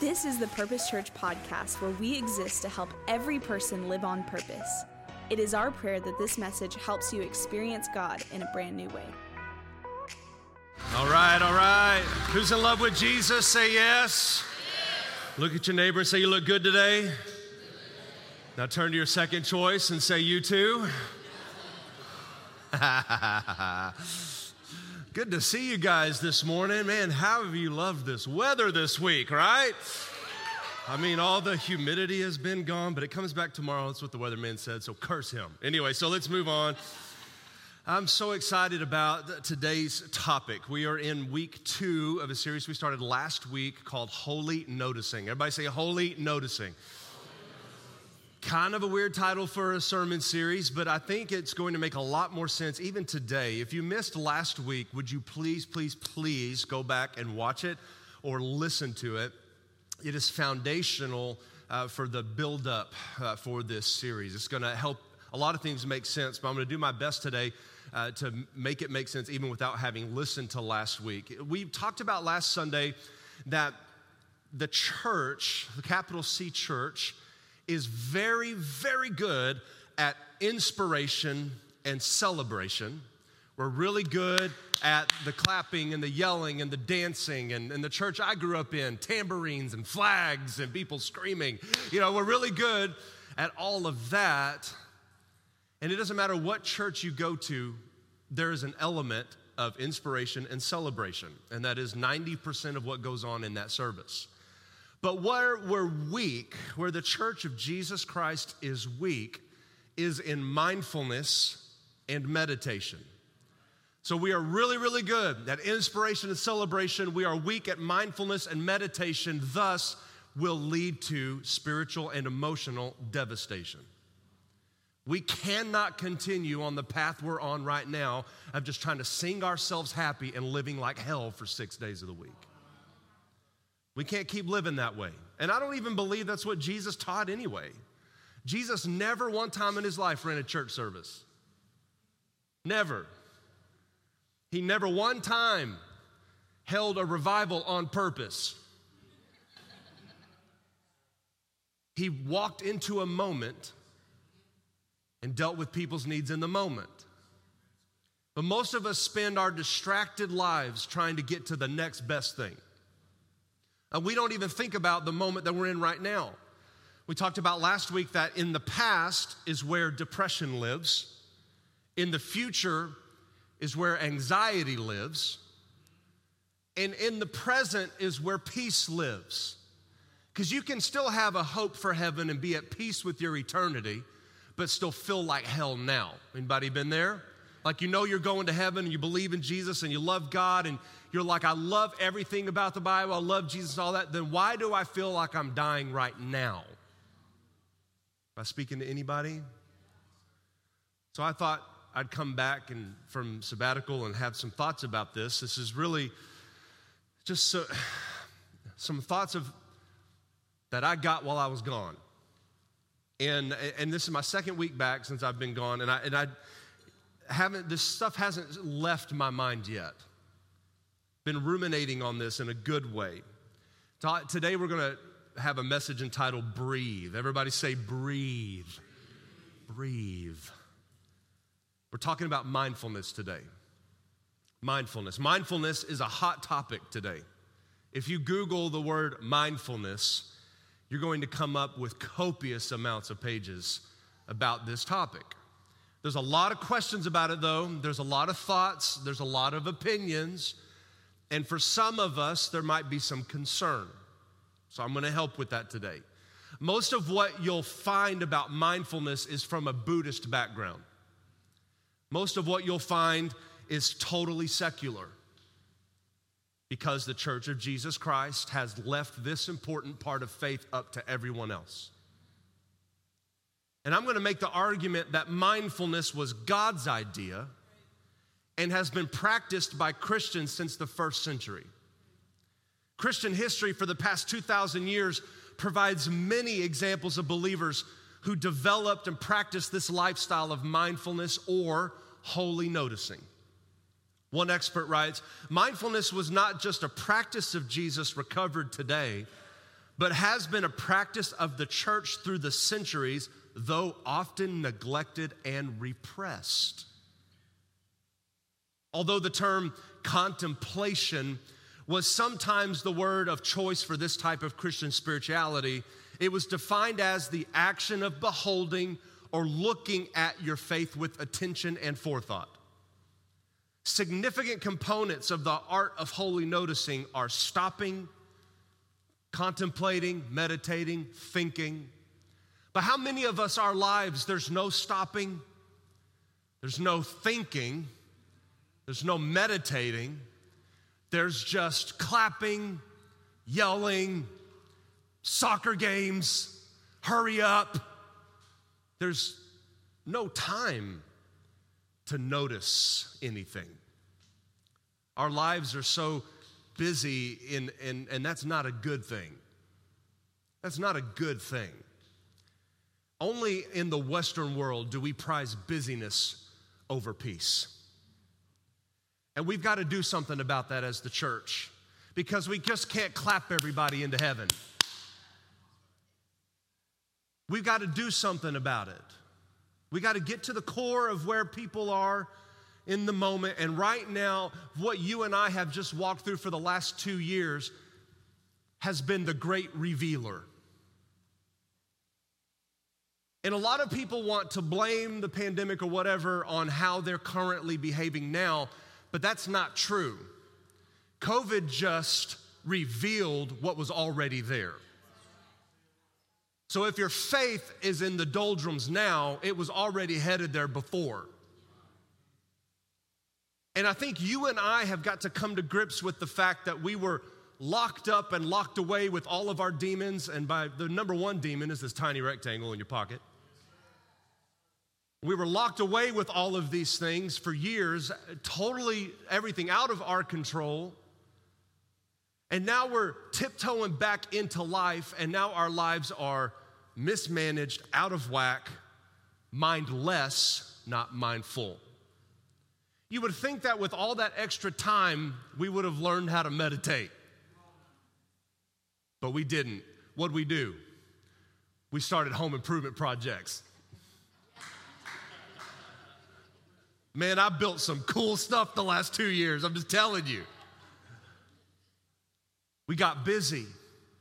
This is the Purpose Church podcast where we exist to help every person live on purpose. It is our prayer that this message helps you experience God in a brand new way. All right, all right. Who's in love with Jesus? Say yes. Look at your neighbor and say, You look good today. Now turn to your second choice and say, You too. Good to see you guys this morning. Man, how have you loved this weather this week, right? I mean, all the humidity has been gone, but it comes back tomorrow. That's what the weatherman said, so curse him. Anyway, so let's move on. I'm so excited about today's topic. We are in week two of a series we started last week called Holy Noticing. Everybody say Holy Noticing. Kind of a weird title for a sermon series, but I think it's going to make a lot more sense even today. If you missed last week, would you please, please, please go back and watch it or listen to it? It is foundational uh, for the build up uh, for this series. It's going to help a lot of things make sense, but I'm going to do my best today uh, to make it make sense even without having listened to last week. We talked about last Sunday that the church, the capital C church, is very, very good at inspiration and celebration. We're really good at the clapping and the yelling and the dancing. And, and the church I grew up in, tambourines and flags and people screaming. You know, we're really good at all of that. And it doesn't matter what church you go to, there is an element of inspiration and celebration. And that is 90% of what goes on in that service. But where we're weak, where the church of Jesus Christ is weak, is in mindfulness and meditation. So we are really, really good at inspiration and celebration. We are weak at mindfulness and meditation, thus, will lead to spiritual and emotional devastation. We cannot continue on the path we're on right now of just trying to sing ourselves happy and living like hell for six days of the week. We can't keep living that way. And I don't even believe that's what Jesus taught anyway. Jesus never one time in his life ran a church service. Never. He never one time held a revival on purpose. He walked into a moment and dealt with people's needs in the moment. But most of us spend our distracted lives trying to get to the next best thing. And we don't even think about the moment that we're in right now. We talked about last week that in the past is where depression lives, in the future is where anxiety lives, and in the present is where peace lives. Because you can still have a hope for heaven and be at peace with your eternity, but still feel like hell now. Anybody been there? Like you know you're going to heaven and you believe in Jesus and you love God and you're like, I love everything about the Bible, I love Jesus, all that, then why do I feel like I'm dying right now? Am I speaking to anybody? So I thought I'd come back and from sabbatical and have some thoughts about this. This is really just so, some thoughts of that I got while I was gone. And, and this is my second week back since I've been gone, and I, and I haven't, this stuff hasn't left my mind yet been ruminating on this in a good way. Today we're going to have a message entitled Breathe. Everybody say, Breathe. Breathe. We're talking about mindfulness today. Mindfulness. Mindfulness is a hot topic today. If you Google the word mindfulness, you're going to come up with copious amounts of pages about this topic. There's a lot of questions about it, though. There's a lot of thoughts, there's a lot of opinions. And for some of us, there might be some concern. So I'm going to help with that today. Most of what you'll find about mindfulness is from a Buddhist background. Most of what you'll find is totally secular because the Church of Jesus Christ has left this important part of faith up to everyone else. And I'm going to make the argument that mindfulness was God's idea and has been practiced by Christians since the first century. Christian history for the past 2,000 years provides many examples of believers who developed and practiced this lifestyle of mindfulness or holy noticing. One expert writes Mindfulness was not just a practice of Jesus recovered today, but has been a practice of the church through the centuries, though often neglected and repressed. Although the term contemplation was sometimes the word of choice for this type of Christian spirituality, it was defined as the action of beholding or looking at your faith with attention and forethought. Significant components of the art of holy noticing are stopping, contemplating, meditating, thinking. But how many of us, our lives, there's no stopping, there's no thinking, there's no meditating, there's just clapping, yelling, soccer games, hurry up. There's no time to notice anything. Our lives are so busy, in, in, and that's not a good thing. That's not a good thing. Only in the Western world do we prize busyness over peace. And we've got to do something about that as the church because we just can't clap everybody into heaven. We've got to do something about it. We got to get to the core of where people are in the moment. And right now, what you and I have just walked through for the last two years has been the great revealer. And a lot of people want to blame the pandemic or whatever on how they're currently behaving now, but that's not true. COVID just revealed what was already there. So if your faith is in the doldrums now, it was already headed there before. And I think you and I have got to come to grips with the fact that we were locked up and locked away with all of our demons. And by the number one demon is this tiny rectangle in your pocket. We were locked away with all of these things for years, totally everything out of our control. And now we're tiptoeing back into life, and now our lives are mismanaged, out of whack, mindless, not mindful. You would think that with all that extra time, we would have learned how to meditate. But we didn't. What'd we do? We started home improvement projects. Man, I built some cool stuff the last two years. I'm just telling you. We got busy.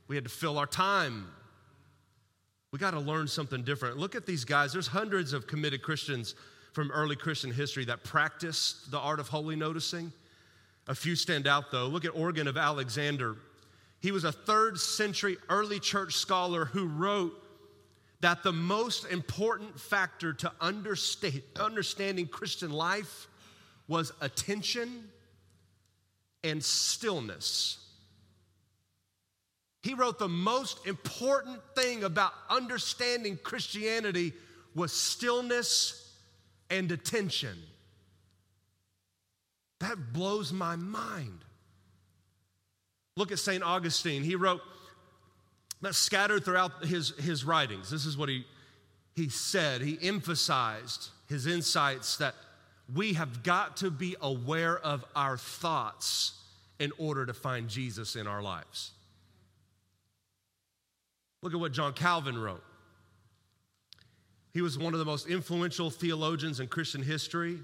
We had to fill our time. We got to learn something different. Look at these guys. There's hundreds of committed Christians from early Christian history that practiced the art of holy noticing. A few stand out though. Look at Origen of Alexander. He was a third century early church scholar who wrote that the most important factor to understand, understanding Christian life was attention and stillness. He wrote the most important thing about understanding Christianity was stillness and attention. That blows my mind. Look at St. Augustine. He wrote, that scattered throughout his, his writings. This is what he, he said. He emphasized his insights that we have got to be aware of our thoughts in order to find Jesus in our lives. Look at what John Calvin wrote. He was one of the most influential theologians in Christian history.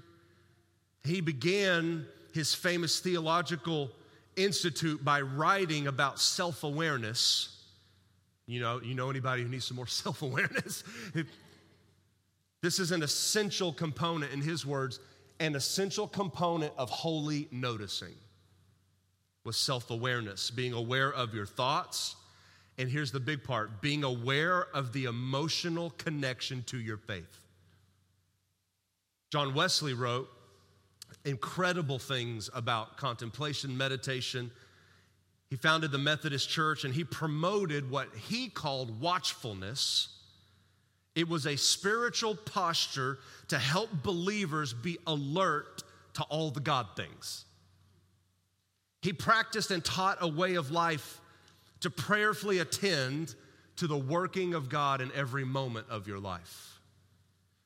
He began his famous theological institute by writing about self awareness you know, you know anybody who needs some more self awareness? this is an essential component, in his words, an essential component of holy noticing was self awareness, being aware of your thoughts. And here's the big part being aware of the emotional connection to your faith. John Wesley wrote incredible things about contemplation, meditation, he founded the Methodist Church and he promoted what he called watchfulness. It was a spiritual posture to help believers be alert to all the God things. He practiced and taught a way of life to prayerfully attend to the working of God in every moment of your life.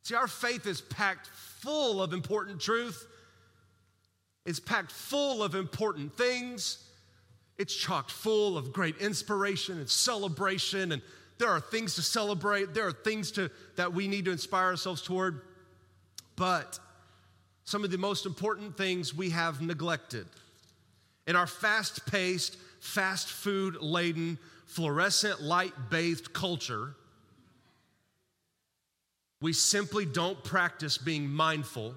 See, our faith is packed full of important truth, it's packed full of important things It's chocked full of great inspiration and celebration, and there are things to celebrate. There are things to, that we need to inspire ourselves toward. But some of the most important things we have neglected. In our fast paced, fast food laden, fluorescent light bathed culture, we simply don't practice being mindful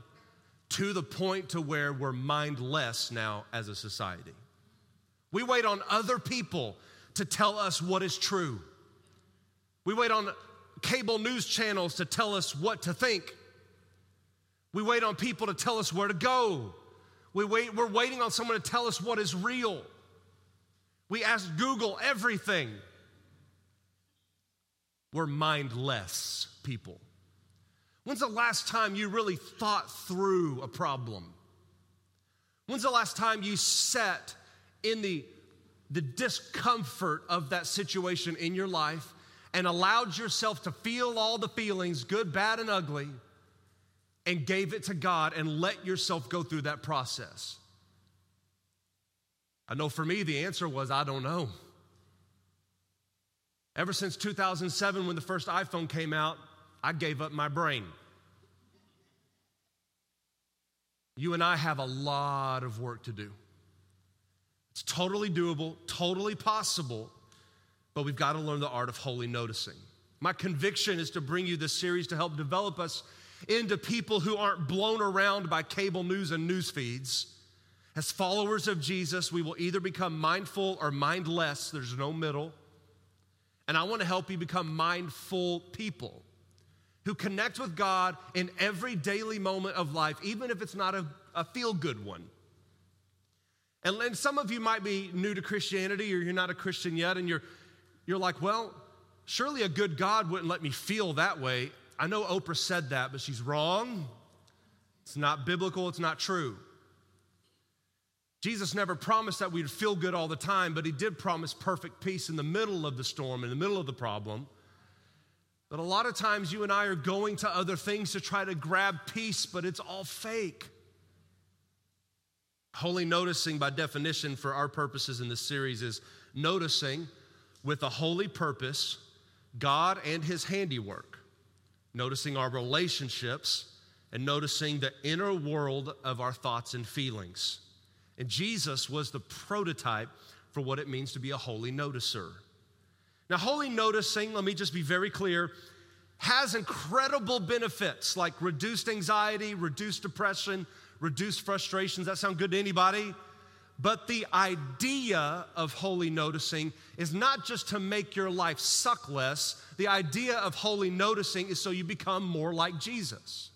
to the point to where we're mindless now as a society. We wait on other people to tell us what is true. We wait on cable news channels to tell us what to think. We wait on people to tell us where to go. We wait, we're waiting on someone to tell us what is real. We ask Google everything. We're mindless people. When's the last time you really thought through a problem? When's the last time you sat in the, the discomfort of that situation in your life and allowed yourself to feel all the feelings, good, bad, and ugly, and gave it to God and let yourself go through that process? I know for me, the answer was I don't know. Ever since 2007, when the first iPhone came out, I gave up my brain. You and I have a lot of work to do. It's totally doable, totally possible, but we've got to learn the art of holy noticing. My conviction is to bring you this series to help develop us into people who aren't blown around by cable news and news feeds. As followers of Jesus, we will either become mindful or mindless, there's no middle. And I want to help you become mindful people who connect with God in every daily moment of life, even if it's not a, a feel good one. And, and some of you might be new to Christianity or you're not a Christian yet, and you're, you're like, well, surely a good God wouldn't let me feel that way. I know Oprah said that, but she's wrong. It's not biblical, it's not true. Jesus never promised that we'd feel good all the time, but he did promise perfect peace in the middle of the storm, in the middle of the problem. But a lot of times you and I are going to other things to try to grab peace, but it's all fake. Holy noticing, by definition, for our purposes in this series, is noticing with a holy purpose God and His handiwork, noticing our relationships, and noticing the inner world of our thoughts and feelings. And Jesus was the prototype for what it means to be a holy noticer. Now, holy noticing, let me just be very clear, has incredible benefits like reduced anxiety, reduced depression, reduced frustrations. That sound good to anybody? But the idea of holy noticing is not just to make your life suck less. The idea of holy noticing is so you become more like Jesus.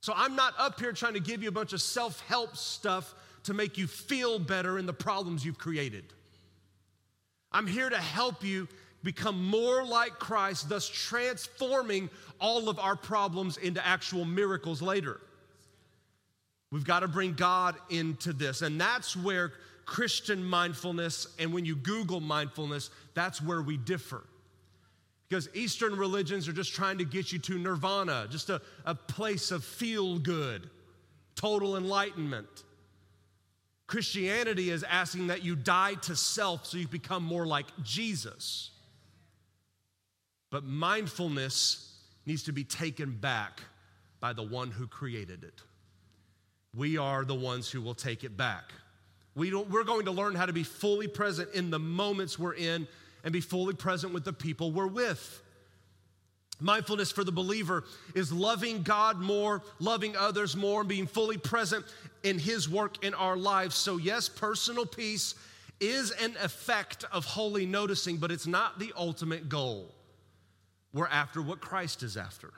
So I'm not up here trying to give you a bunch of self help stuff to make you feel better in the problems you've created. I'm here to help you become more like Christ, thus transforming all of our problems into actual miracles later. We've got to bring God into this. And that's where Christian mindfulness, and when you Google mindfulness, that's where we differ. Because Eastern religions are just trying to get you to nirvana, just a, a place of feel good, total enlightenment. Christianity is asking that you die to self so you become more like Jesus. But mindfulness needs to be taken back by the one who created it. We are the ones who will take it back. We don't, we're going to learn how to be fully present in the moments we're in and be fully present with the people we're with. Mindfulness for the believer is loving God more, loving others more, and being fully present in His work in our lives. So, yes, personal peace is an effect of holy noticing, but it's not the ultimate goal. We're after what Christ is after.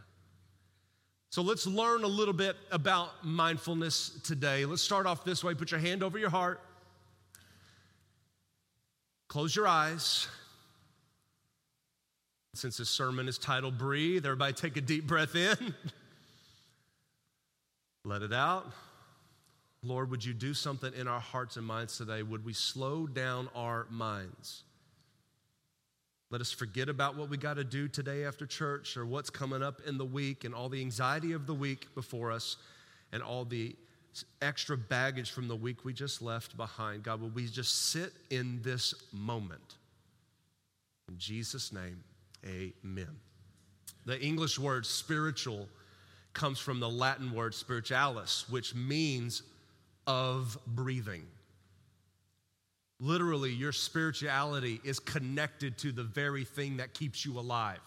So, let's learn a little bit about mindfulness today. Let's start off this way put your hand over your heart, close your eyes. Since this sermon is titled Breathe, everybody take a deep breath in. Let it out. Lord, would you do something in our hearts and minds today? Would we slow down our minds? Let us forget about what we got to do today after church or what's coming up in the week and all the anxiety of the week before us and all the extra baggage from the week we just left behind. God, will we just sit in this moment? In Jesus' name, amen. The English word spiritual comes from the Latin word spiritualis, which means of breathing. Literally, your spirituality is connected to the very thing that keeps you alive.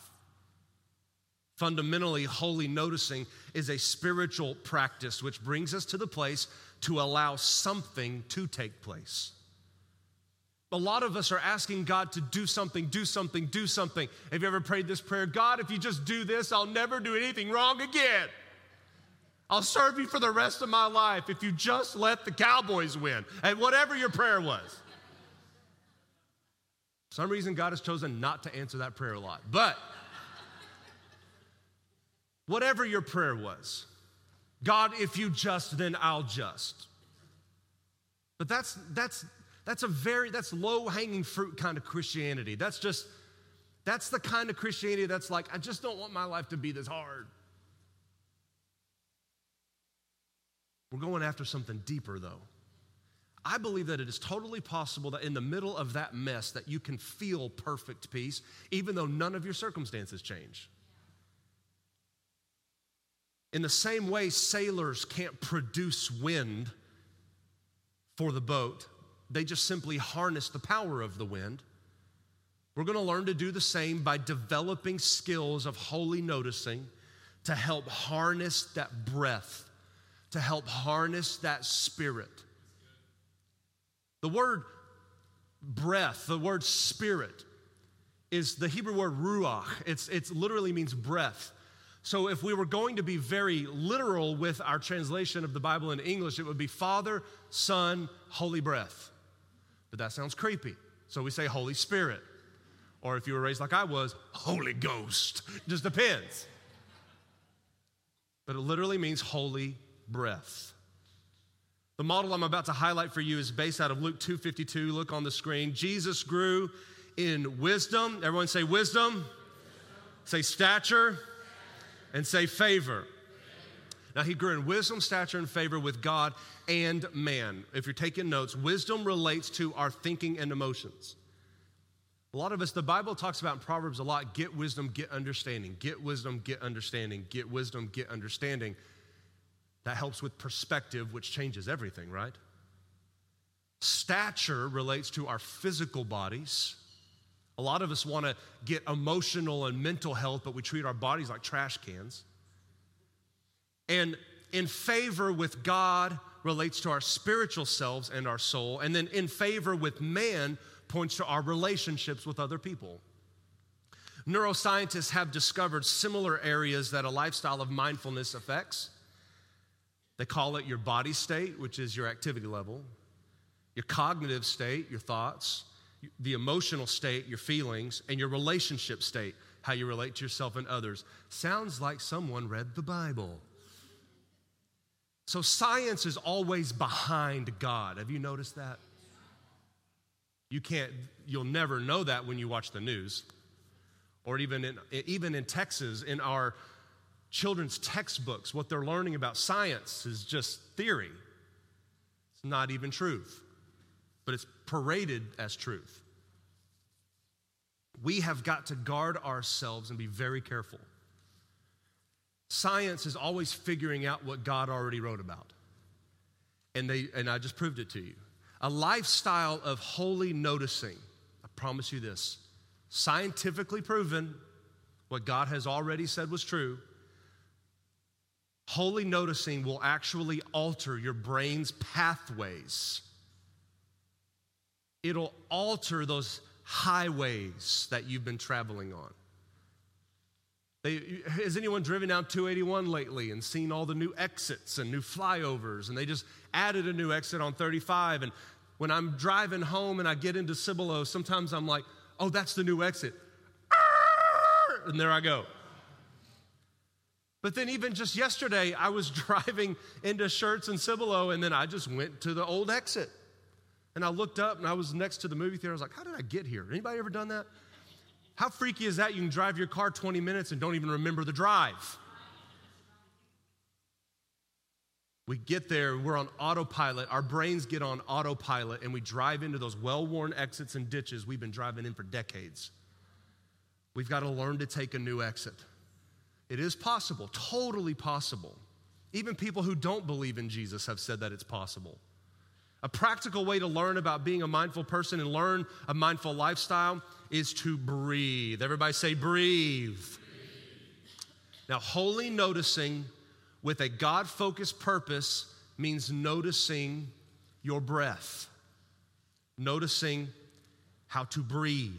Fundamentally, holy noticing is a spiritual practice which brings us to the place to allow something to take place. A lot of us are asking God to do something, do something, do something. Have you ever prayed this prayer? God, if you just do this, I'll never do anything wrong again. I'll serve you for the rest of my life if you just let the Cowboys win. And whatever your prayer was. Some reason, God has chosen not to answer that prayer a lot. But whatever your prayer was, God, if you just, then I'll just. But that's that's that's a very that's low-hanging fruit kind of Christianity. That's just that's the kind of Christianity that's like, I just don't want my life to be this hard. We're going after something deeper though. I believe that it is totally possible that in the middle of that mess that you can feel perfect peace even though none of your circumstances change. In the same way, sailors can't produce wind for the boat, they just simply harness the power of the wind. We're going to learn to do the same by developing skills of holy noticing to help harness that breath, to help harness that spirit. The word breath, the word spirit, is the Hebrew word ruach. It's, it literally means breath. So, if we were going to be very literal with our translation of the Bible in English, it would be Father, Son, Holy Breath. But that sounds creepy. So we say Holy Spirit. Or if you were raised like I was, Holy Ghost. Just depends. But it literally means holy breath. The model I'm about to highlight for you is based out of Luke 2:52. Look on the screen. Jesus grew in wisdom. Everyone say wisdom. wisdom. Say stature and say favor. Now, he grew in wisdom, stature, and favor with God and man. If you're taking notes, wisdom relates to our thinking and emotions. A lot of us, the Bible talks about in Proverbs a lot get wisdom, get understanding, get wisdom, get understanding, get wisdom, get understanding. That helps with perspective, which changes everything, right? Stature relates to our physical bodies. A lot of us want to get emotional and mental health, but we treat our bodies like trash cans. And in favor with God relates to our spiritual selves and our soul. And then in favor with man points to our relationships with other people. Neuroscientists have discovered similar areas that a lifestyle of mindfulness affects. They call it your body state, which is your activity level, your cognitive state, your thoughts, the emotional state, your feelings, and your relationship state, how you relate to yourself and others. Sounds like someone read the Bible. So science is always behind God. Have you noticed that? You can't, you'll never know that when you watch the news. Or even in, even in Texas, in our children's textbooks, what they're learning about science is just theory. It's not even truth but it's paraded as truth. We have got to guard ourselves and be very careful. Science is always figuring out what God already wrote about. And, they, and I just proved it to you. A lifestyle of holy noticing, I promise you this, scientifically proven, what God has already said was true. Holy noticing will actually alter your brain's pathways it'll alter those highways that you've been traveling on. They, has anyone driven down 281 lately and seen all the new exits and new flyovers? And they just added a new exit on 35. And when I'm driving home and I get into Cibolo, sometimes I'm like, oh, that's the new exit. And there I go. But then, even just yesterday, I was driving into Schertz and Cibolo, and then I just went to the old exit. And I looked up and I was next to the movie theater. I was like, how did I get here? Anybody ever done that? How freaky is that? You can drive your car 20 minutes and don't even remember the drive. We get there, we're on autopilot, our brains get on autopilot, and we drive into those well worn exits and ditches we've been driving in for decades. We've got to learn to take a new exit. It is possible, totally possible. Even people who don't believe in Jesus have said that it's possible. A practical way to learn about being a mindful person and learn a mindful lifestyle is to breathe. Everybody say, breathe. breathe. Now, holy noticing with a God focused purpose means noticing your breath, noticing how to breathe.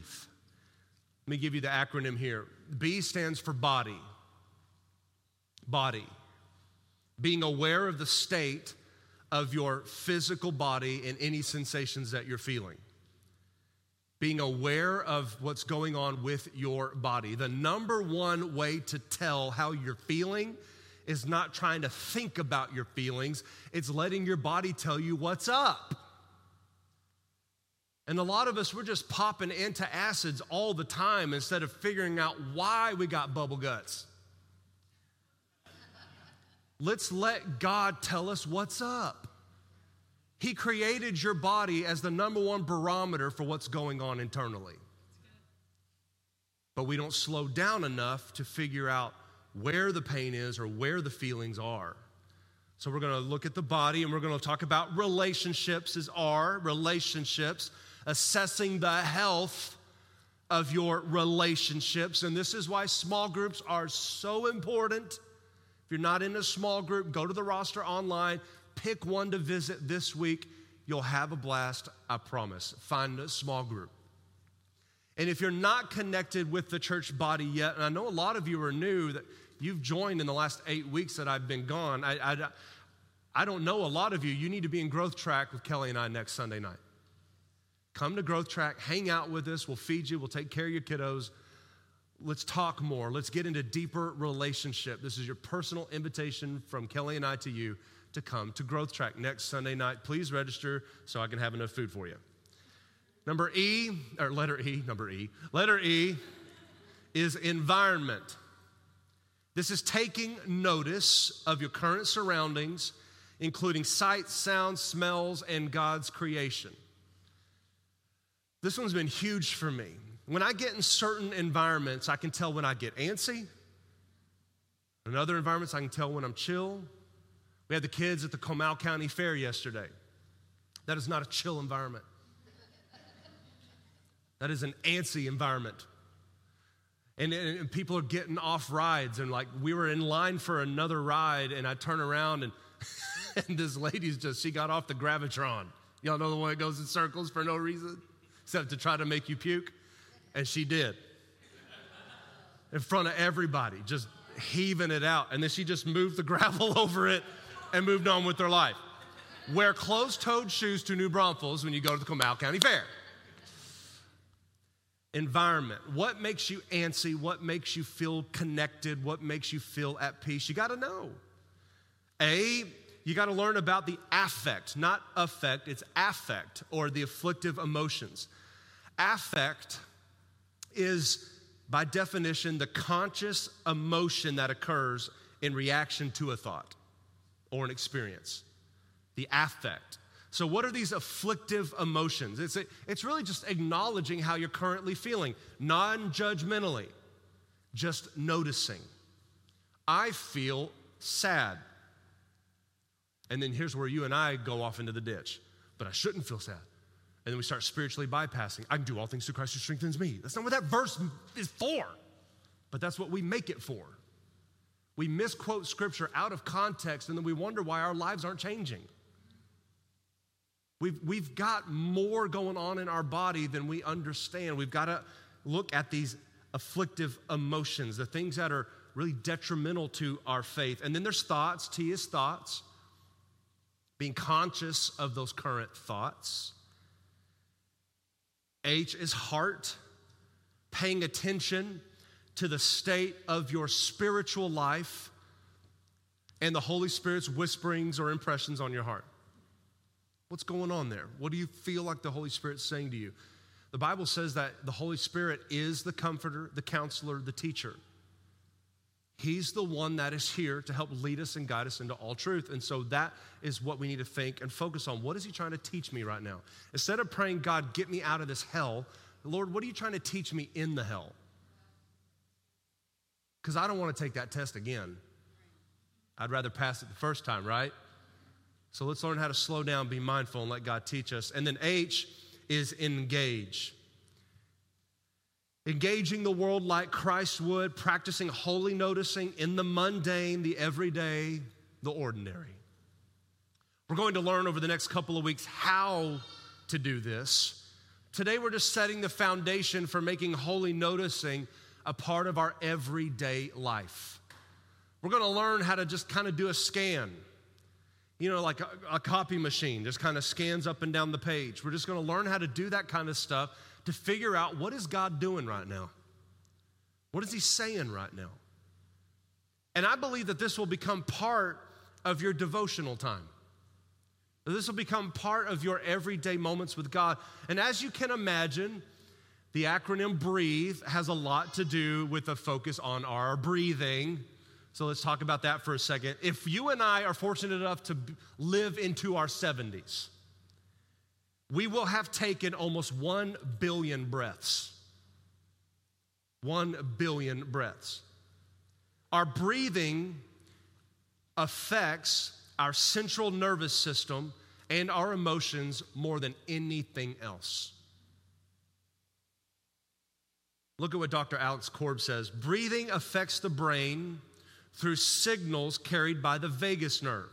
Let me give you the acronym here B stands for body. Body. Being aware of the state of your physical body and any sensations that you're feeling. Being aware of what's going on with your body. The number one way to tell how you're feeling is not trying to think about your feelings, it's letting your body tell you what's up. And a lot of us, we're just popping antacids all the time instead of figuring out why we got bubble guts. Let's let God tell us what's up. He created your body as the number one barometer for what's going on internally. But we don't slow down enough to figure out where the pain is or where the feelings are. So we're going to look at the body and we're going to talk about relationships as are relationships, assessing the health of your relationships. And this is why small groups are so important. If you're not in a small group, go to the roster online, pick one to visit this week. You'll have a blast, I promise. Find a small group. And if you're not connected with the church body yet, and I know a lot of you are new, that you've joined in the last eight weeks that I've been gone. I, I, I don't know a lot of you. You need to be in Growth Track with Kelly and I next Sunday night. Come to Growth Track, hang out with us. We'll feed you, we'll take care of your kiddos. Let's talk more. Let's get into deeper relationship. This is your personal invitation from Kelly and I to you to come to Growth Track next Sunday night. Please register so I can have enough food for you. Number E, or letter E, number E, letter E is environment. This is taking notice of your current surroundings, including sights, sounds, smells, and God's creation. This one's been huge for me. When I get in certain environments, I can tell when I get antsy. In other environments, I can tell when I'm chill. We had the kids at the Comal County Fair yesterday. That is not a chill environment. That is an antsy environment. And, and, people are getting off rides, and like we were in line for another ride, and I turn around and, and this lady's just, she got off the Gravitron. Y'all know the one that goes in circles for no reason, except to try to make you puke? And she did. In front of everybody, just heaving it out. And then she just moved the gravel over it and moved on with their life. Wear closed toed shoes to New Braunfels when you go to the Comal County Fair environment. What makes you antsy? What makes you feel connected? What makes you feel at peace? You got to know. A, you got to learn about the affect, not affect, it's affect or the afflictive emotions. Affect is, by definition, the conscious emotion that occurs in reaction to a thought or an experience. The affect. So, what are these afflictive emotions? It's, it's really just acknowledging how you're currently feeling, non judgmentally, just noticing. I feel sad. And then here's where you and I go off into the ditch. But I shouldn't feel sad. And then we start spiritually bypassing. I can do all things through Christ who strengthens me. That's not what that verse is for, but that's what we make it for. We misquote scripture out of context, and then we wonder why our lives aren't changing. We've, we've got more going on in our body than we understand. We've got to look at these afflictive emotions, the things that are really detrimental to our faith. And then there's thoughts. T is thoughts, being conscious of those current thoughts. H is heart, paying attention to the state of your spiritual life and the Holy Spirit's whisperings or impressions on your heart. What's going on there? What do you feel like the Holy Spirit's saying to you? The Bible says that the Holy Spirit is the comforter, the counselor, the teacher. He's the one that is here to help lead us and guide us into all truth. And so that is what we need to think and focus on. What is He trying to teach me right now? Instead of praying, God, get me out of this hell, Lord, what are you trying to teach me in the hell? Because I don't want to take that test again. I'd rather pass it the first time, right? So let's learn how to slow down, be mindful, and let God teach us. And then H is engage engaging the world like Christ would, practicing holy noticing in the mundane, the everyday, the ordinary. We're going to learn over the next couple of weeks how to do this. Today, we're just setting the foundation for making holy noticing a part of our everyday life. We're going to learn how to just kind of do a scan. You know, like a, a copy machine just kind of scans up and down the page. We're just going to learn how to do that kind of stuff to figure out what is God doing right now? What is he saying right now? And I believe that this will become part of your devotional time. This will become part of your everyday moments with God. And as you can imagine, the acronym BREATHE has a lot to do with a focus on our breathing. So let's talk about that for a second. If you and I are fortunate enough to live into our 70s, we will have taken almost 1 billion breaths. 1 billion breaths. Our breathing affects our central nervous system and our emotions more than anything else. Look at what Dr. Alex Korb says. Breathing affects the brain through signals carried by the vagus nerve,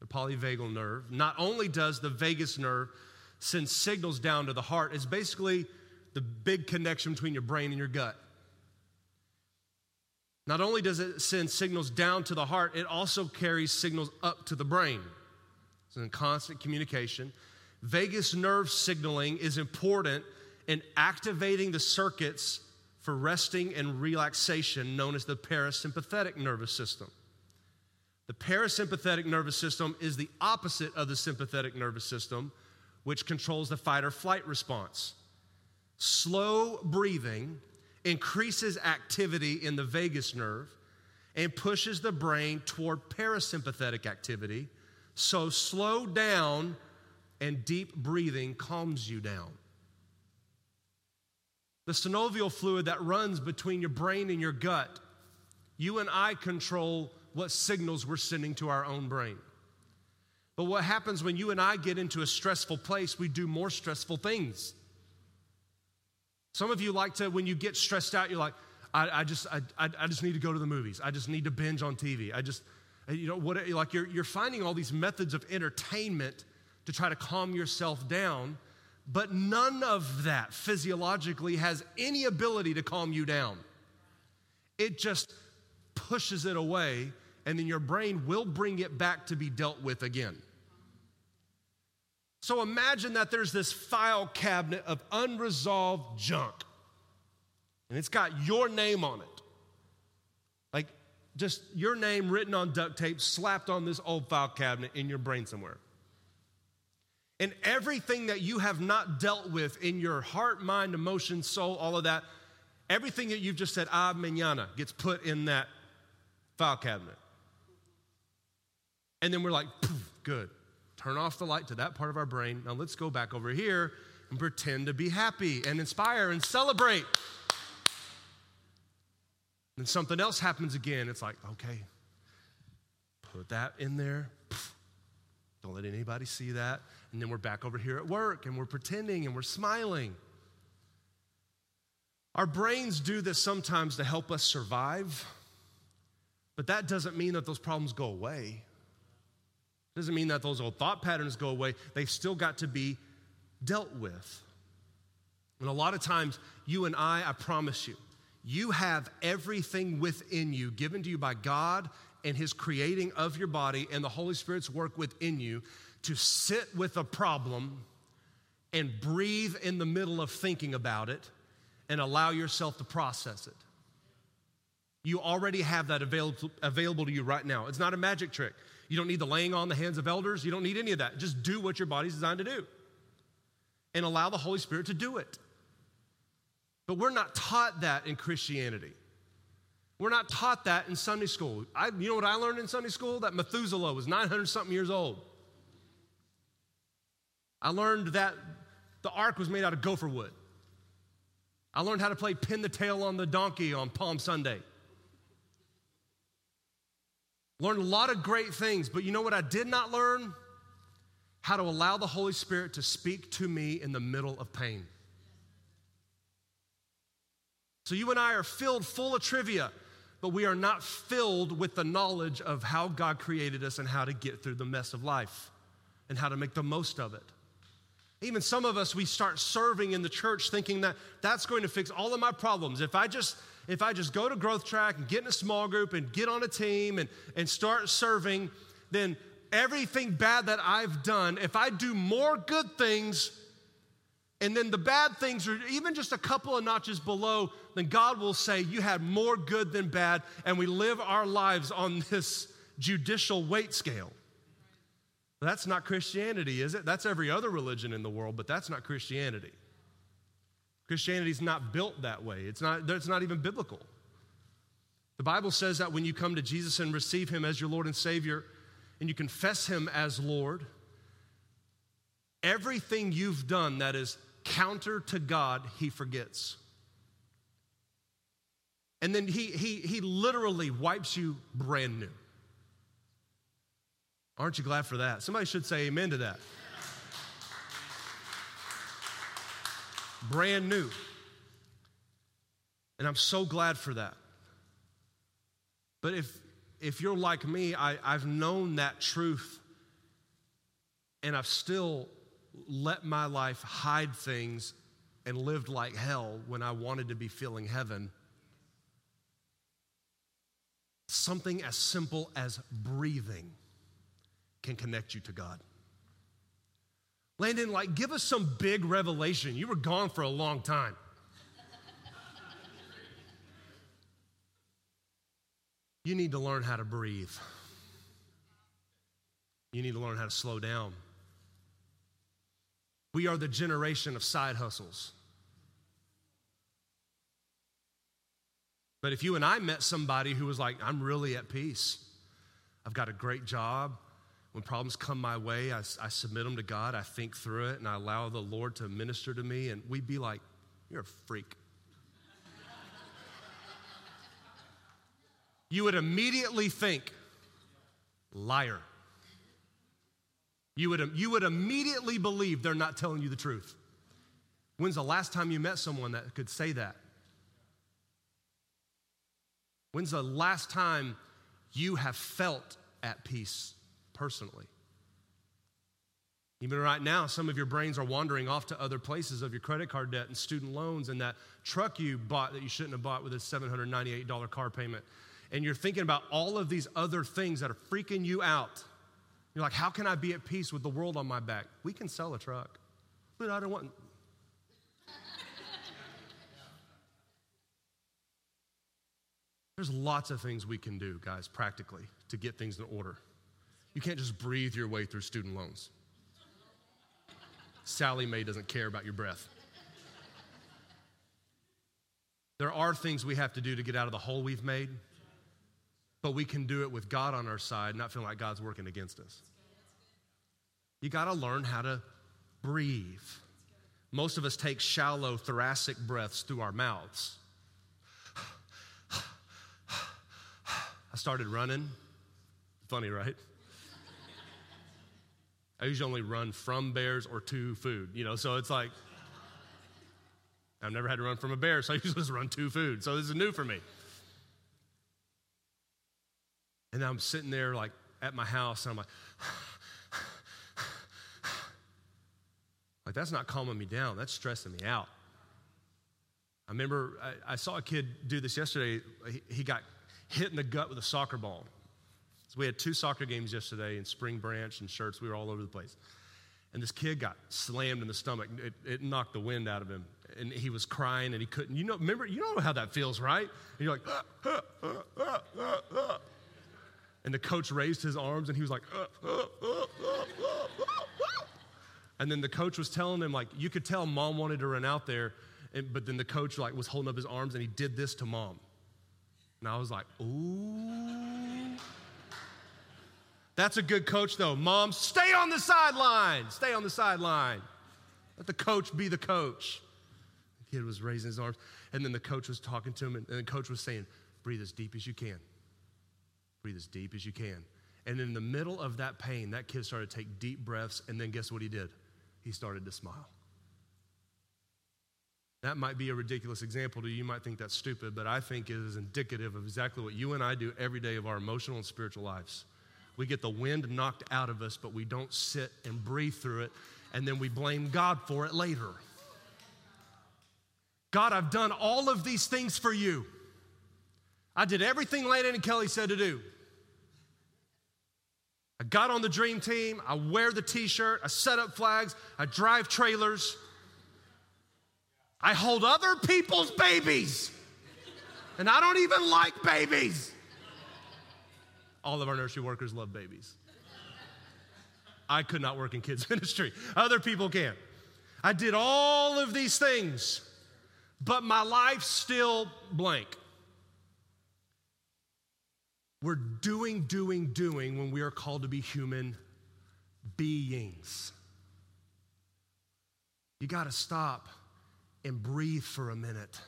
the polyvagal nerve. Not only does the vagus nerve sends signals down to the heart. It's basically the big connection between your brain and your gut. Not only does it send signals down to the heart, it also carries signals up to the brain. It's in constant communication. Vagus nerve signaling is important in activating the circuits for resting and relaxation known as the parasympathetic nervous system. The parasympathetic nervous system is the opposite of the sympathetic nervous system which controls the fight or flight response. Slow breathing increases activity in the vagus nerve and pushes the brain toward parasympathetic activity. So, slow down and deep breathing calms you down. The synovial fluid that runs between your brain and your gut, you and I control what signals we're sending to our own brain. But what happens when you and I get into a stressful place, we do more stressful things. Some of you like to, when you get stressed out, you're like, I, I just, I, I just need to go to the movies. I just need to binge on TV. I just, you know, what, like you're, you're finding all these methods of entertainment to try to calm yourself down, but none of that physiologically has any ability to calm you down. It just pushes it away and then your brain will bring it back to be dealt with again. So imagine that there's this file cabinet of unresolved junk, and it's got your name on it. Like just your name written on duct tape, slapped on this old file cabinet in your brain somewhere. And everything that you have not dealt with in your heart, mind, emotion, soul, all of that, everything that you've just said, ah, mañana, gets put in that file cabinet. And then we're like, good. Turn off the light to that part of our brain. Now let's go back over here and pretend to be happy and inspire and celebrate. Then something else happens again. It's like, okay, put that in there. Don't let anybody see that. And then we're back over here at work and we're pretending and we're smiling. Our brains do this sometimes to help us survive, but that doesn't mean that those problems go away. Doesn't mean that those old thought patterns go away. They've still got to be dealt with. And a lot of times, you and I, I promise you, you have everything within you given to you by God and His creating of your body and the Holy Spirit's work within you to sit with a problem and breathe in the middle of thinking about it and allow yourself to process it. You already have that available, available to you right now. It's not a magic trick. You don't need the laying on the hands of elders. You don't need any of that. Just do what your body's designed to do and allow the Holy Spirit to do it. But we're not taught that in Christianity. We're not taught that in Sunday school. I, you know what I learned in Sunday school? That Methuselah was 900 something years old. I learned that the ark was made out of gopher wood. I learned how to play pin the tail on the donkey on Palm Sunday. Learned a lot of great things, but you know what I did not learn? How to allow the Holy Spirit to speak to me in the middle of pain. So you and I are filled full of trivia, but we are not filled with the knowledge of how God created us and how to get through the mess of life and how to make the most of it. Even some of us, we start serving in the church thinking that that's going to fix all of my problems. If I just if I just go to growth track and get in a small group and get on a team and, and start serving, then everything bad that I've done, if I do more good things and then the bad things are even just a couple of notches below, then God will say, You had more good than bad, and we live our lives on this judicial weight scale. That's not Christianity, is it? That's every other religion in the world, but that's not Christianity. Christianity's not built that way. It's not, it's not even biblical. The Bible says that when you come to Jesus and receive Him as your Lord and Savior, and you confess Him as Lord, everything you've done that is counter to God, He forgets. And then He, he, he literally wipes you brand new. Aren't you glad for that? Somebody should say amen to that. Brand new. And I'm so glad for that. But if, if you're like me, I, I've known that truth and I've still let my life hide things and lived like hell when I wanted to be feeling heaven. Something as simple as breathing can connect you to God. Landon, like, give us some big revelation. You were gone for a long time. you need to learn how to breathe. You need to learn how to slow down. We are the generation of side hustles. But if you and I met somebody who was like, I'm really at peace, I've got a great job, when problems come my way, I, I, submit them to God, I think through it, and I allow the Lord to minister to me, and we'd be like, You're a freak. you would immediately think, Liar. You would, you would immediately believe they're not telling you the truth. When's the last time you met someone that could say that? When's the last time you have felt at peace personally. Even right now, some of your brains are wandering off to other places of your credit card debt and student loans and that truck you bought that you shouldn't have bought with a $798 car payment. And you're thinking about all of these other things that are freaking you out. You're like, how can I be at peace with the world on my back? We can sell a truck, but I don't want. There's lots of things we can do, guys, practically, to get things in order. You can't just breathe your way through student loans. Sallie Mae doesn't care about your breath. There are things we have to do to get out of the hole we've made, but we can do it with God on our side, not feeling like God's working against us. You got to learn how to breathe. Most of us take shallow thoracic breaths through our mouths. I started running. Funny, right? I usually only run from bears or to food, you know, so it's like, I've never had to run from a bear, so I usually just run to food. So this is new for me. And I'm sitting there like at my house, and I'm like, like that's not calming me down, that's stressing me out. I remember I, I saw a kid do this yesterday. He, he got hit in the gut with a soccer ball. So we had two soccer games yesterday in Spring Branch and Schertz. We were all over the place. And this kid got slammed in the stomach. It, it knocked the wind out of him. And he was crying and he couldn't. You know, remember, you know how that feels, right? And you're like, ah, ah, ah, and the coach raised his arms and he was like, and then the coach was telling him, like, you could tell mom wanted to run out there, and, but then the coach like was holding up his arms and he did this to mom. And I was like, ooh. That's a good coach, though. Mom, stay on the sideline. Stay on the sideline. Let the coach be the coach. The kid was raising his arms, and then the coach was talking to him, and the coach was saying, Breathe as deep as you can. Breathe as deep as you can. And in the middle of that pain, that kid started to take deep breaths, and then guess what he did? He started to smile. That might be a ridiculous example to you. You might think that's stupid, but I think it is indicative of exactly what you and I do every day of our emotional and spiritual lives. We get the wind knocked out of us, but we don't sit and breathe through it, and then we blame God for it later. God, I've done all of these things for you. I did everything Landon and Kelly said to do. I got on the dream team. I wear the t shirt. I set up flags. I drive trailers. I hold other people's babies. And I don't even like babies. All of our nursery workers love babies. I could not work in kids' ministry, other people can. I did all of these things, but my life's still blank. We're doing, doing, doing when we are called to be human beings. You got to stop and breathe for a minute.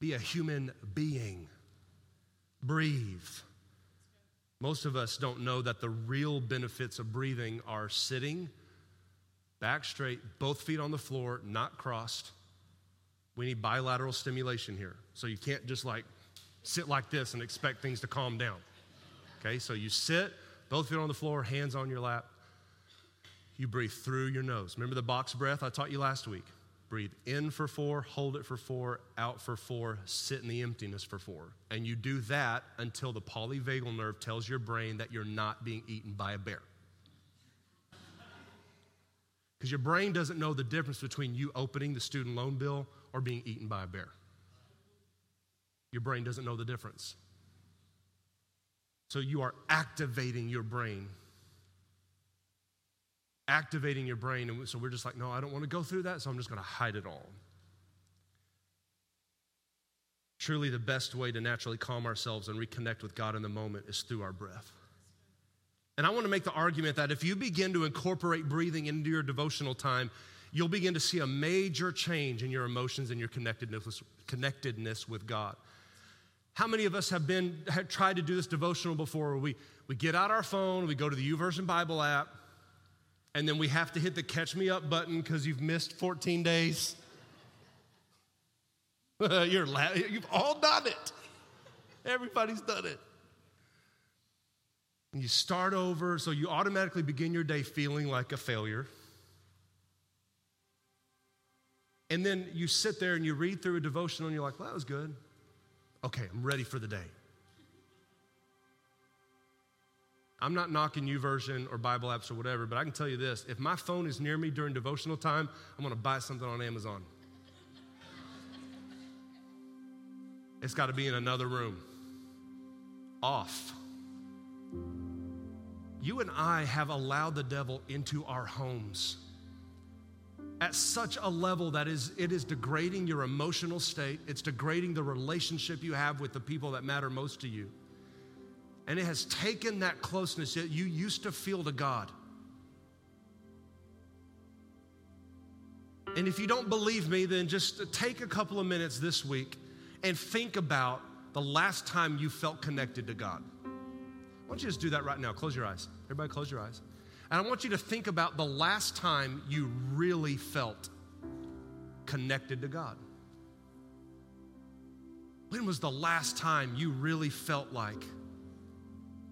Be a human being. Breathe. Most of us don't know that the real benefits of breathing are sitting back straight, both feet on the floor, not crossed. We need bilateral stimulation here. So you can't just like sit like this and expect things to calm down. Okay, so you sit, both feet on the floor, hands on your lap. You breathe through your nose. Remember the box breath I taught you last week? Breathe in for four, hold it for four, out for four, sit in the emptiness for four. And you do that until the polyvagal nerve tells your brain that you're not being eaten by a bear. Because your brain doesn't know the difference between you opening the student loan bill or being eaten by a bear. Your brain doesn't know the difference. So you are activating your brain. Activating your brain. And so we're just like, no, I don't want to go through that, so I'm just going to hide it all. Truly, the best way to naturally calm ourselves and reconnect with God in the moment is through our breath. And I want to make the argument that if you begin to incorporate breathing into your devotional time, you'll begin to see a major change in your emotions and your connectedness, connectedness with God. How many of us have been have tried to do this devotional before? We we get out our phone, we go to the YouVersion Bible app, and then we have to hit the catch me up button because you've missed 14 days. You're la- you've all done it. Everybody's done it. And you start over, so you automatically begin your day feeling like a failure. And then you sit there and you read through a devotional and you're like, well, that was good. Okay, I'm ready for the day. I'm not knocking YouVersion or Bible apps or whatever, but I can tell you this if my phone is near me during devotional time, I'm gonna buy something on Amazon. It's gotta be in another room. Off. You and I have allowed the devil into our homes at such a level that is it is degrading your emotional state it's degrading the relationship you have with the people that matter most to you and it has taken that closeness that you used to feel to god. And if you don't believe me then just take a couple of minutes this week and think about the last time you felt connected to god. Why don't you just do that right now? Close your eyes. Everybody close your eyes. And I want you to think about the last time you really felt connected to God. When was the last time you really felt like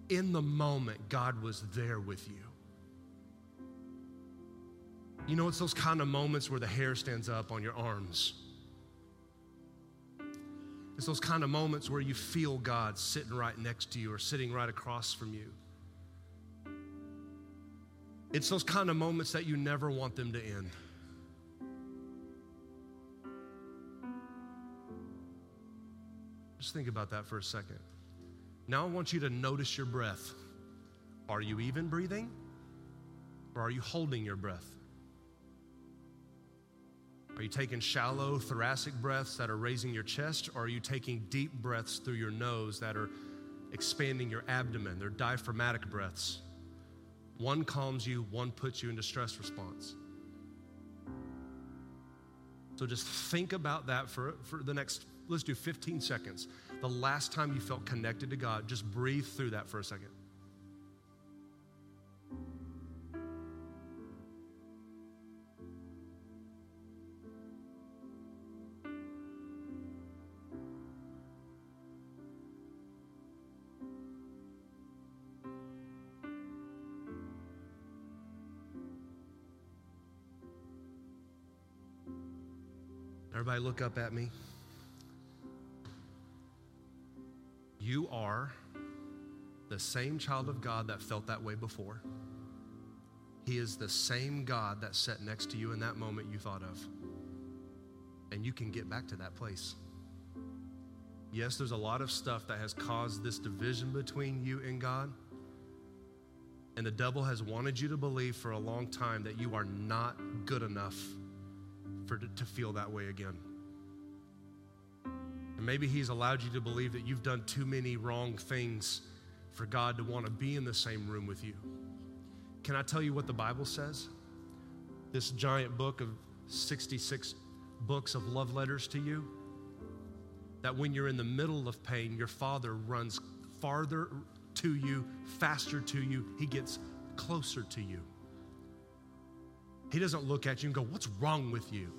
in the moment God was there with you? You know, it's those kind of moments where the hair stands up on your arms. It's those kind of moments where you feel God sitting right next to you or sitting right across from you. It's those kind of moments that you never want them to end. Just think about that for a second. Now I want you to notice your breath. Are you even breathing? Or are you holding your breath? Are you taking shallow thoracic breaths that are raising your chest, or are you taking deep breaths through your nose that are expanding your abdomen? They're diaphragmatic breaths. One calms you, one puts you into stress response. So just think about that for, for the next, let's do 15 seconds. The last time you felt connected to God, just breathe through that for a second. Everybody, look up at me. You are the same child of God that felt that way before. He is the same God that sat next to you in that moment you thought of. And you can get back to that place. Yes, there's a lot of stuff that has caused this division between you and God. And the devil has wanted you to believe for a long time that you are not good enough for to feel that way again. And maybe he's allowed you to believe that you've done too many wrong things for God to want to be in the same room with you. Can I tell you what the Bible says? This giant book of 66 books of love letters to you. That when you're in the middle of pain, your Father runs farther to you, faster to you. He gets closer to you. He doesn't look at you and go, What's wrong with you?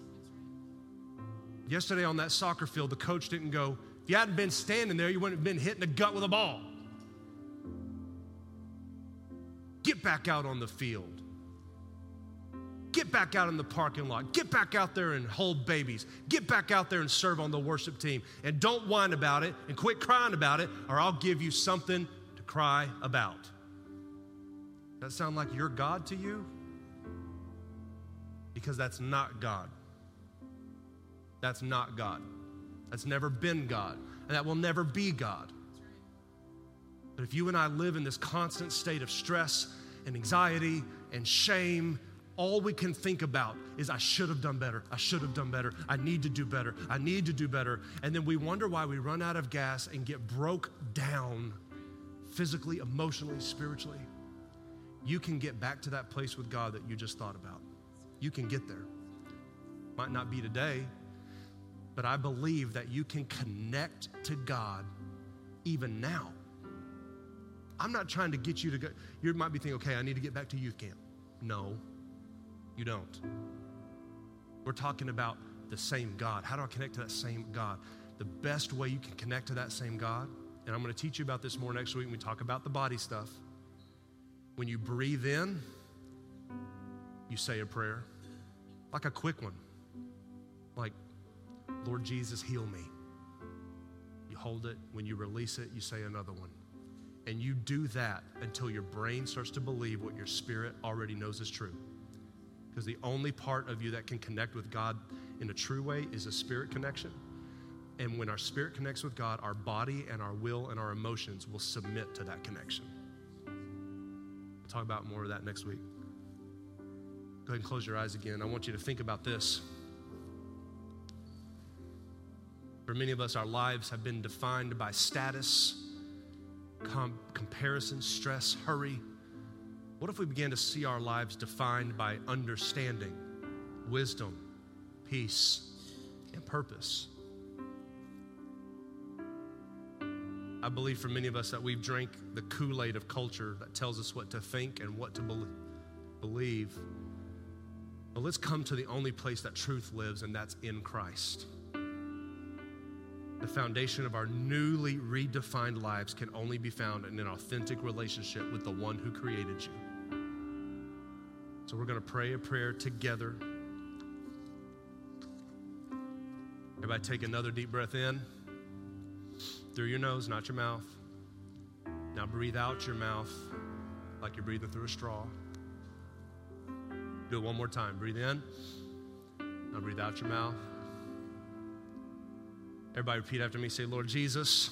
Yesterday on that soccer field, the coach didn't go, If you hadn't been standing there, you wouldn't have been hitting the gut with a ball. Get back out on the field. Get back out in the parking lot. Get back out there and hold babies. Get back out there and serve on the worship team. And don't whine about it and quit crying about it, or I'll give you something to cry about. Does that sound like your God to you? because that's not God. That's not God. That's never been God. And that will never be God. But if you and I live in this constant state of stress and anxiety and shame, all we can think about is, I should have done better. I should have done better. I need to do better. I need to do better. And then we wonder why we run out of gas and get broke down physically, emotionally, spiritually. You can get back to that place with God that you just thought about. You can get there. Might not be today, but I believe that you can connect to God even now. I'm not trying to get you to go. You might be thinking, okay, I need to get back to youth camp. No, you don't. We're talking about the same God. How do I connect to that same God? The best way you can connect to that same God, and I'm going to teach you about this more next week when we talk about the body stuff. When you breathe in, you say a prayer like a quick one. Like, Lord Jesus, heal me. You hold it. When you release it, you say another one. And you do that until your brain starts to believe what your spirit already knows is true. Because the only part of you that can connect with God in a true way is a spirit connection. And when our spirit connects with God, our body and our will and our emotions will submit to that connection. We'll talk about more of that next week. Go ahead and close your eyes again. I want you to think about this. For many of us, our lives have been defined by status, com- comparison, stress, hurry. What if we began to see our lives defined by understanding, wisdom, peace, and purpose? I believe for many of us that we've drank the Kool Aid of culture that tells us what to think and what to believe. But let's come to the only place that truth lives, and that's in Christ. The foundation of our newly redefined lives can only be found in an authentic relationship with the one who created you. So we're going to pray a prayer together. Everybody, take another deep breath in through your nose, not your mouth. Now breathe out your mouth like you're breathing through a straw. Do it one more time. Breathe in. Now breathe out your mouth. Everybody repeat after me. Say, Lord Jesus,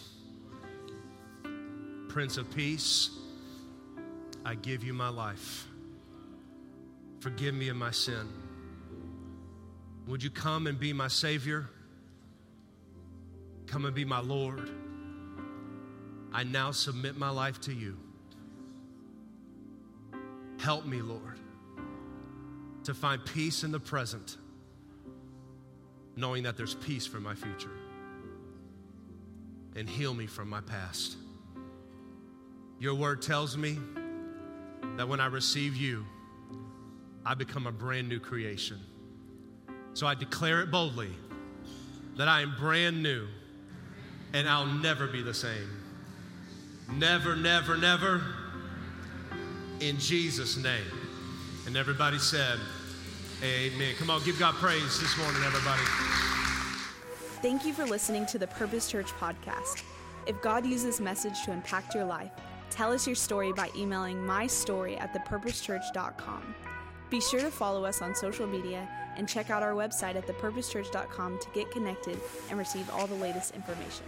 Prince of Peace, I give you my life. Forgive me of my sin. Would you come and be my Savior? Come and be my Lord. I now submit my life to you. Help me, Lord, to find peace in the present, knowing that there's peace for my future, and heal me from my past. Your word tells me that when I receive you, I become a brand new creation. So I declare it boldly that I am brand new and I'll never be the same. Never, never, never. In Jesus' name. And everybody said, Amen. Come on, give God praise this morning, everybody. Thank you for listening to the Purpose Church podcast. If God used this message to impact your life, tell us your story by emailing my story at thepurposechurch.com. Be sure to follow us on social media and check out our website at thepurposechurch.com to get connected and receive all the latest information.